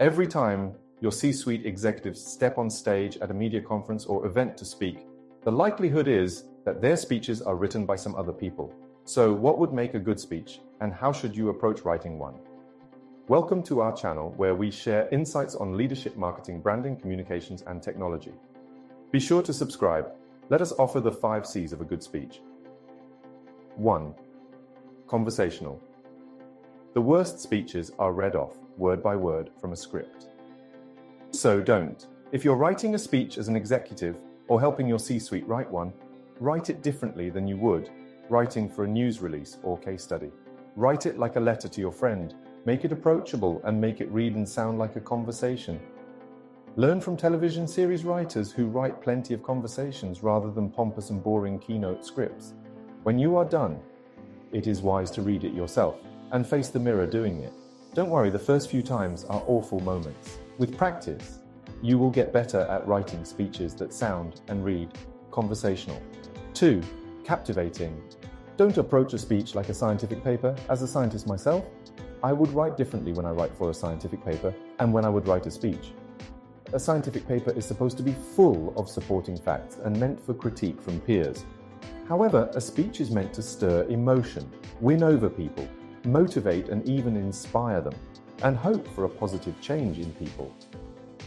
Every time your C suite executives step on stage at a media conference or event to speak, the likelihood is that their speeches are written by some other people. So, what would make a good speech, and how should you approach writing one? Welcome to our channel where we share insights on leadership marketing, branding, communications, and technology. Be sure to subscribe. Let us offer the five C's of a good speech. 1. Conversational. The worst speeches are read off, word by word, from a script. So don't. If you're writing a speech as an executive or helping your C suite write one, write it differently than you would writing for a news release or case study. Write it like a letter to your friend. Make it approachable and make it read and sound like a conversation. Learn from television series writers who write plenty of conversations rather than pompous and boring keynote scripts. When you are done, it is wise to read it yourself and face the mirror doing it. Don't worry, the first few times are awful moments. With practice, you will get better at writing speeches that sound and read conversational. 2. Captivating. Don't approach a speech like a scientific paper. As a scientist myself, I would write differently when I write for a scientific paper and when I would write a speech. A scientific paper is supposed to be full of supporting facts and meant for critique from peers. However, a speech is meant to stir emotion, win over people, motivate and even inspire them, and hope for a positive change in people.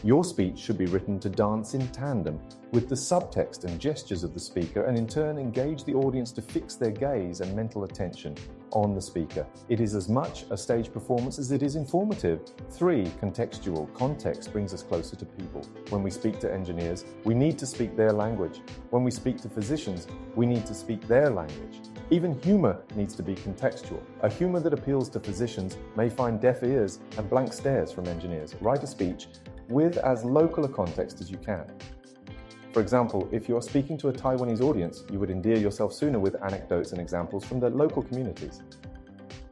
Your speech should be written to dance in tandem with the subtext and gestures of the speaker and in turn engage the audience to fix their gaze and mental attention on the speaker. It is as much a stage performance as it is informative. Three, contextual. Context brings us closer to people. When we speak to engineers, we need to speak their language. When we speak to physicians, we need to speak their language. Even humor needs to be contextual. A humor that appeals to physicians may find deaf ears and blank stares from engineers. Write a speech with as local a context as you can. For example, if you're speaking to a Taiwanese audience, you would endear yourself sooner with anecdotes and examples from the local communities.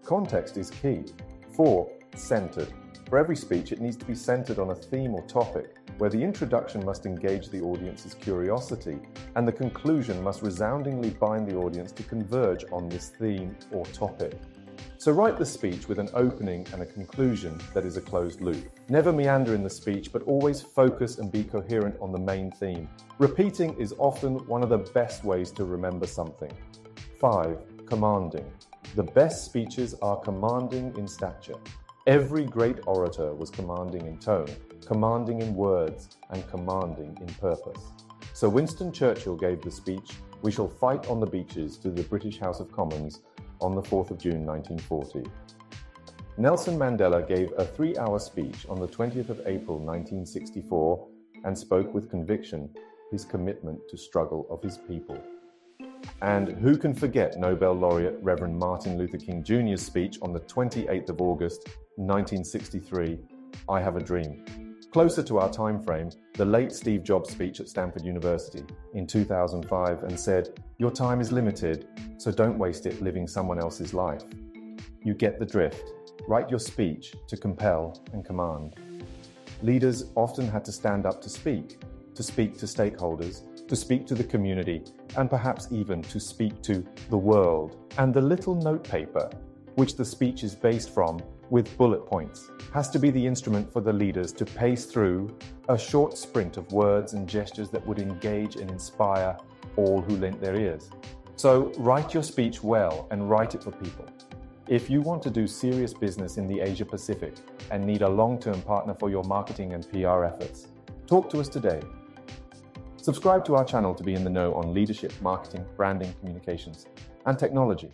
Context is key. 4. Centered. For every speech, it needs to be centered on a theme or topic, where the introduction must engage the audience's curiosity, and the conclusion must resoundingly bind the audience to converge on this theme or topic. So write the speech with an opening and a conclusion that is a closed loop. Never meander in the speech, but always focus and be coherent on the main theme. Repeating is often one of the best ways to remember something. 5. Commanding. The best speeches are commanding in stature. Every great orator was commanding in tone, commanding in words, and commanding in purpose. So Winston Churchill gave the speech, We shall fight on the beaches, to the British House of Commons on the 4th of June 1940. Nelson Mandela gave a three hour speech on the 20th of April 1964 and spoke with conviction his commitment to struggle of his people. And who can forget Nobel laureate Reverend Martin Luther King Jr.'s speech on the 28th of August 1963, I Have a Dream. Closer to our time frame, the late Steve Jobs speech at Stanford University in 2005 and said, Your time is limited, so don't waste it living someone else's life. You get the drift. Write your speech to compel and command. Leaders often had to stand up to speak, to speak to stakeholders, to speak to the community, and perhaps even to speak to the world. And the little notepaper, which the speech is based from, with bullet points, has to be the instrument for the leaders to pace through a short sprint of words and gestures that would engage and inspire all who lent their ears. So write your speech well and write it for people. If you want to do serious business in the Asia Pacific and need a long term partner for your marketing and PR efforts, talk to us today. Subscribe to our channel to be in the know on leadership, marketing, branding, communications, and technology.